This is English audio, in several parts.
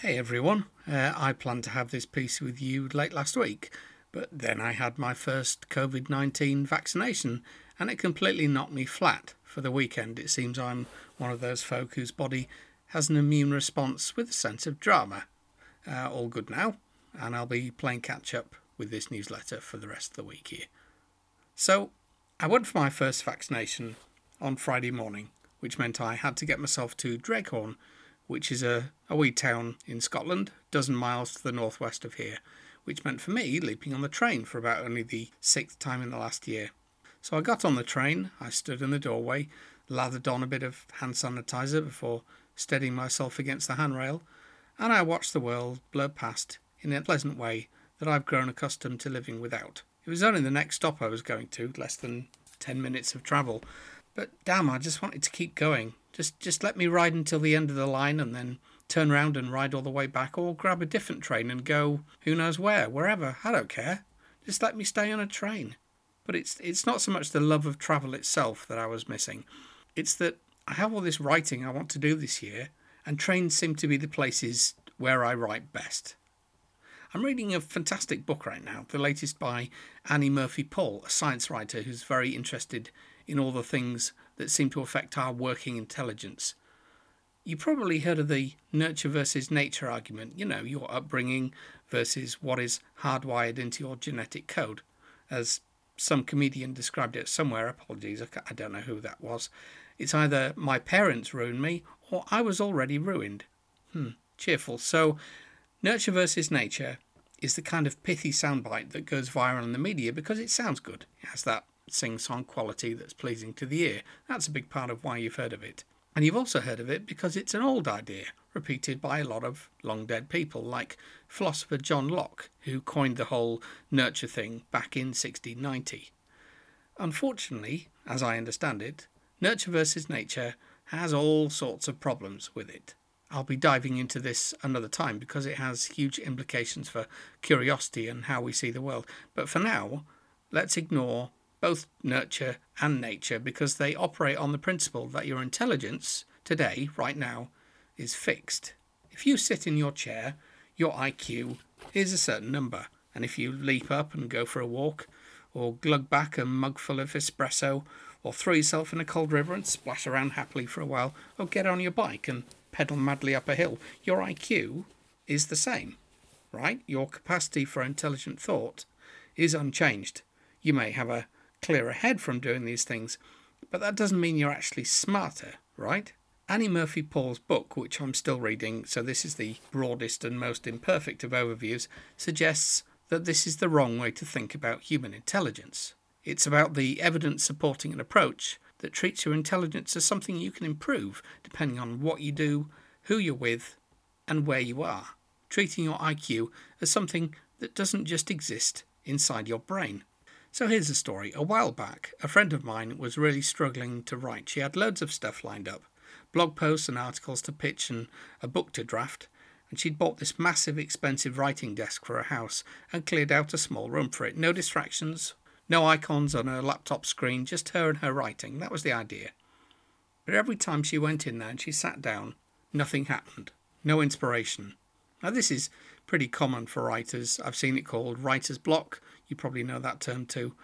Hey everyone, uh, I planned to have this piece with you late last week, but then I had my first COVID 19 vaccination and it completely knocked me flat. For the weekend, it seems I'm one of those folk whose body has an immune response with a sense of drama. Uh, all good now, and I'll be playing catch up with this newsletter for the rest of the week here. So, I went for my first vaccination on Friday morning, which meant I had to get myself to Dreghorn which is a, a wee town in Scotland, a dozen miles to the northwest of here, which meant for me leaping on the train for about only the sixth time in the last year. So I got on the train, I stood in the doorway, lathered on a bit of hand sanitizer before steadying myself against the handrail, and I watched the world blur past in a pleasant way that I've grown accustomed to living without. It was only the next stop I was going to, less than 10 minutes of travel, but damn, I just wanted to keep going. Just just let me ride until the end of the line and then turn round and ride all the way back, or grab a different train and go who knows where, wherever. I don't care. Just let me stay on a train. But it's it's not so much the love of travel itself that I was missing. It's that I have all this writing I want to do this year, and trains seem to be the places where I write best. I'm reading a fantastic book right now, the latest by Annie Murphy Paul, a science writer who's very interested in all the things that seem to affect our working intelligence. You probably heard of the nurture versus nature argument, you know, your upbringing versus what is hardwired into your genetic code. As some comedian described it somewhere, apologies, I don't know who that was. It's either my parents ruined me or I was already ruined. Hmm, cheerful. So, nurture versus nature is the kind of pithy soundbite that goes viral in the media because it sounds good. It has that sing song quality that's pleasing to the ear. That's a big part of why you've heard of it. And you've also heard of it because it's an old idea, repeated by a lot of long dead people, like philosopher John Locke, who coined the whole nurture thing back in 1690. Unfortunately, as I understand it, nurture versus nature has all sorts of problems with it. I'll be diving into this another time because it has huge implications for curiosity and how we see the world. But for now, let's ignore both nurture and nature because they operate on the principle that your intelligence today, right now, is fixed. If you sit in your chair, your IQ is a certain number, and if you leap up and go for a walk, or glug back a mugful of espresso, or throw yourself in a cold river and splash around happily for a while, or get on your bike and pedal madly up a hill, your IQ is the same, right? Your capacity for intelligent thought is unchanged. You may have a clearer head from doing these things, but that doesn't mean you're actually smarter, right? Annie Murphy Paul's book, which I'm still reading, so this is the broadest and most imperfect of overviews, suggests that this is the wrong way to think about human intelligence. It's about the evidence supporting an approach that treats your intelligence as something you can improve depending on what you do, who you're with, and where you are. Treating your IQ as something that doesn't just exist inside your brain. So here's the story. A while back, a friend of mine was really struggling to write. She had loads of stuff lined up blog posts and articles to pitch and a book to draft. And she'd bought this massive, expensive writing desk for her house and cleared out a small room for it. No distractions, no icons on her laptop screen, just her and her writing. That was the idea. But every time she went in there and she sat down, nothing happened. No inspiration. Now, this is pretty common for writers. I've seen it called writer's block. You probably know that term too.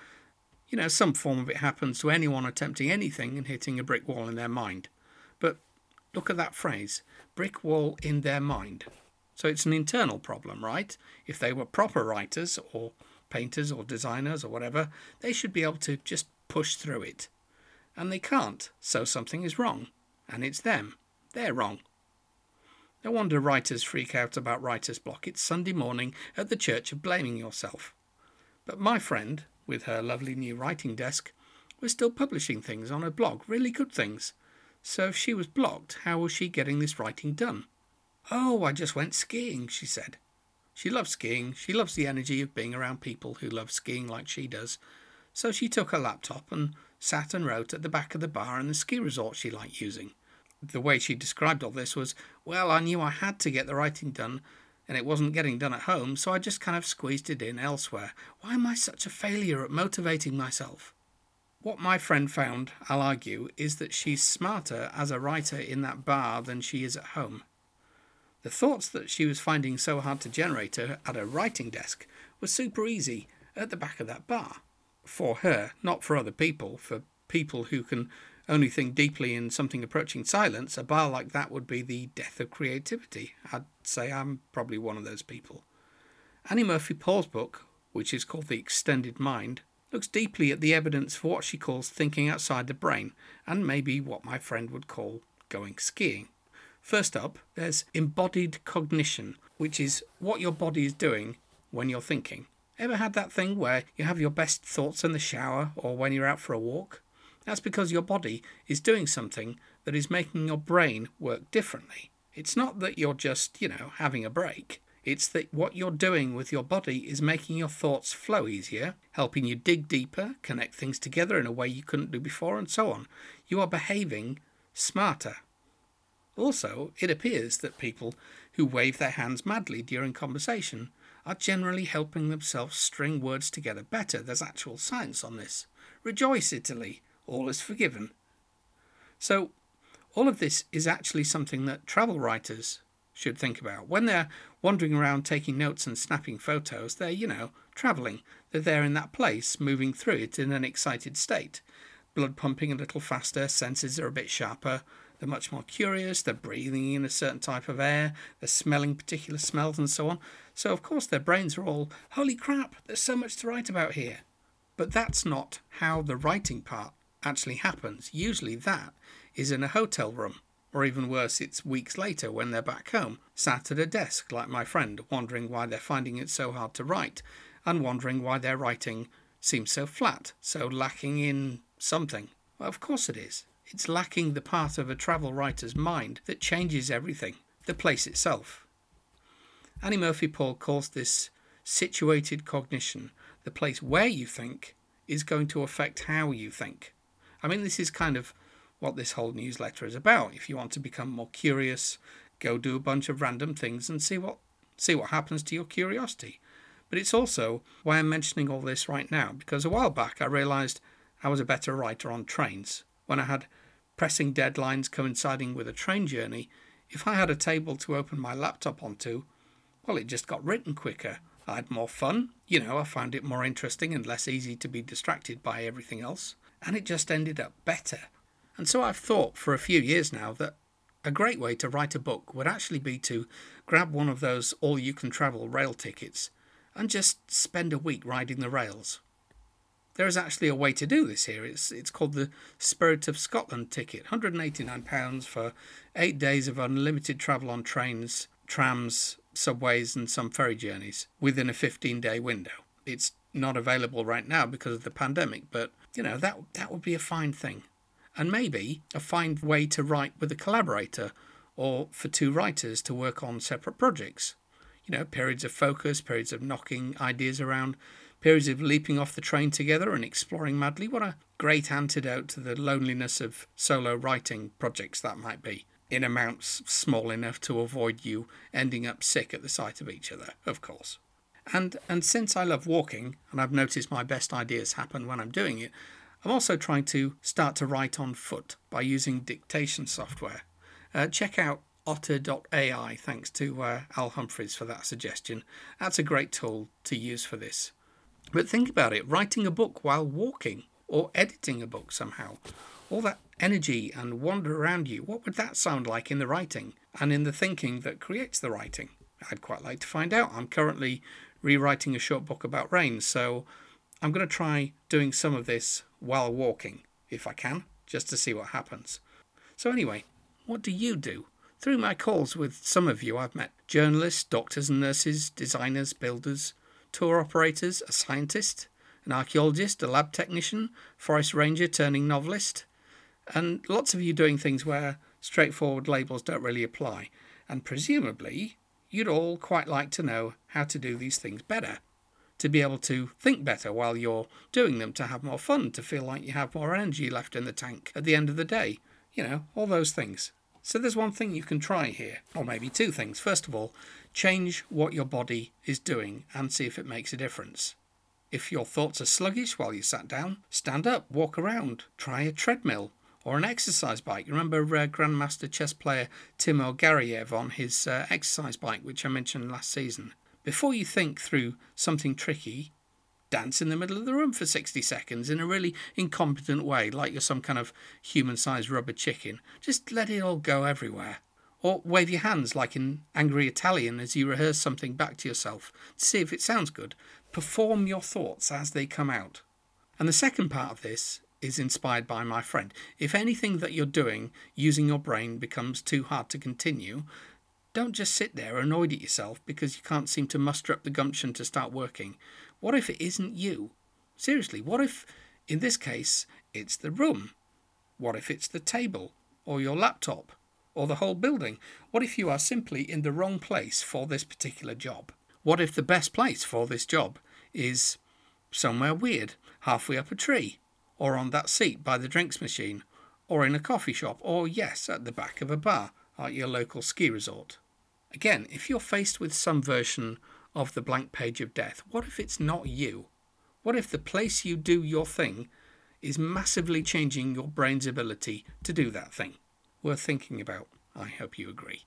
You know, some form of it happens to anyone attempting anything and hitting a brick wall in their mind. But look at that phrase brick wall in their mind. So it's an internal problem, right? If they were proper writers or painters or designers or whatever, they should be able to just push through it. And they can't, so something is wrong. And it's them. They're wrong. No wonder writers freak out about writer's block. It's Sunday morning at the church of blaming yourself. But my friend, with her lovely new writing desk, was still publishing things on her blog, really good things. So if she was blocked, how was she getting this writing done? Oh, I just went skiing, she said. She loves skiing. She loves the energy of being around people who love skiing like she does. So she took her laptop and sat and wrote at the back of the bar in the ski resort she liked using the way she described all this was, well, I knew I had to get the writing done, and it wasn't getting done at home, so I just kind of squeezed it in elsewhere. Why am I such a failure at motivating myself? What my friend found, I'll argue, is that she's smarter as a writer in that bar than she is at home. The thoughts that she was finding so hard to generate at her writing desk were super easy at the back of that bar. For her, not for other people, for people who can only think deeply in something approaching silence, a bar like that would be the death of creativity. I'd say I'm probably one of those people. Annie Murphy Paul's book, which is called The Extended Mind, looks deeply at the evidence for what she calls thinking outside the brain, and maybe what my friend would call going skiing. First up, there's embodied cognition, which is what your body is doing when you're thinking. Ever had that thing where you have your best thoughts in the shower or when you're out for a walk? That's because your body is doing something that is making your brain work differently. It's not that you're just, you know, having a break. It's that what you're doing with your body is making your thoughts flow easier, helping you dig deeper, connect things together in a way you couldn't do before, and so on. You are behaving smarter. Also, it appears that people who wave their hands madly during conversation are generally helping themselves string words together better. There's actual science on this. Rejoice, Italy all is forgiven. So, all of this is actually something that travel writers should think about. When they're wandering around taking notes and snapping photos, they're, you know, travelling. They're there in that place, moving through it in an excited state. Blood pumping a little faster, senses are a bit sharper, they're much more curious, they're breathing in a certain type of air, they're smelling particular smells and so on. So, of course, their brains are all, holy crap, there's so much to write about here. But that's not how the writing part actually happens. Usually that is in a hotel room, or even worse, it's weeks later when they're back home, sat at a desk like my friend, wondering why they're finding it so hard to write, and wondering why their writing seems so flat, so lacking in something. Well, of course it is. It's lacking the part of a travel writer's mind that changes everything, the place itself. Annie Murphy Paul calls this situated cognition. The place where you think is going to affect how you think. I mean, this is kind of what this whole newsletter is about. If you want to become more curious, go do a bunch of random things and see what see what happens to your curiosity. But it's also why I'm mentioning all this right now because a while back I realized I was a better writer on trains. When I had pressing deadlines coinciding with a train journey, if I had a table to open my laptop onto, well, it just got written quicker. I had more fun. You know, I found it more interesting and less easy to be distracted by everything else and it just ended up better. And so I've thought for a few years now that a great way to write a book would actually be to grab one of those all you can travel rail tickets and just spend a week riding the rails. There is actually a way to do this here. It's it's called the Spirit of Scotland ticket, £189 for eight days of unlimited travel on trains, trams, subways, and some ferry journeys within a 15 day window. It's not available right now because of the pandemic, but you know, that that would be a fine thing. And maybe a fine way to write with a collaborator or for two writers to work on separate projects. You know, periods of focus, periods of knocking ideas around, periods of leaping off the train together and exploring madly. What a great antidote to the loneliness of solo writing projects that might be, in amounts small enough to avoid you ending up sick at the sight of each other, of course. And and since I love walking, and I've noticed my best ideas happen when I'm doing it, I'm also trying to start to write on foot by using dictation software. Uh, check out otter.ai. Thanks to uh, Al Humphreys for that suggestion. That's a great tool to use for this. But think about it writing a book while walking or editing a book somehow. All that energy and wonder around you, what would that sound like in the writing and in the thinking that creates the writing? I'd quite like to find out. I'm currently rewriting a short book about rain. So I'm going to try doing some of this while walking, if I can, just to see what happens. So, anyway, what do you do? Through my calls with some of you, I've met journalists, doctors and nurses, designers, builders, tour operators, a scientist, an archaeologist, a lab technician, forest ranger turning novelist, and lots of you doing things where straightforward labels don't really apply. And presumably, you'd all quite like to know how to do these things better. To be able to think better while you're doing them, to have more fun, to feel like you have more energy left in the tank at the end of the day. You know, all those things. So there's one thing you can try here, or maybe two things. First of all, change what your body is doing and see if it makes a difference. If your thoughts are sluggish while you sat down, stand up, walk around, try a treadmill, or an exercise bike. Remember uh, Grandmaster chess player Timur Gareyev on his uh, exercise bike, which I mentioned last season. Before you think through something tricky, dance in the middle of the room for 60 seconds in a really incompetent way, like you're some kind of human sized rubber chicken. Just let it all go everywhere. Or wave your hands like in Angry Italian as you rehearse something back to yourself to see if it sounds good. Perform your thoughts as they come out. And the second part of this is inspired by my friend. If anything that you're doing using your brain becomes too hard to continue, don't just sit there annoyed at yourself because you can't seem to muster up the gumption to start working. What if it isn't you? Seriously, what if, in this case, it's the room? What if it's the table, or your laptop, or the whole building? What if you are simply in the wrong place for this particular job? What if the best place for this job is somewhere weird, halfway up a tree, or on that seat by the drinks machine, or in a coffee shop, or yes, at the back of a bar at your local ski resort. Again, if you're faced with some version of the blank page of death, what if it's not you? What if the place you do your thing is massively changing your brain's ability to do that thing? Worth thinking about. I hope you agree.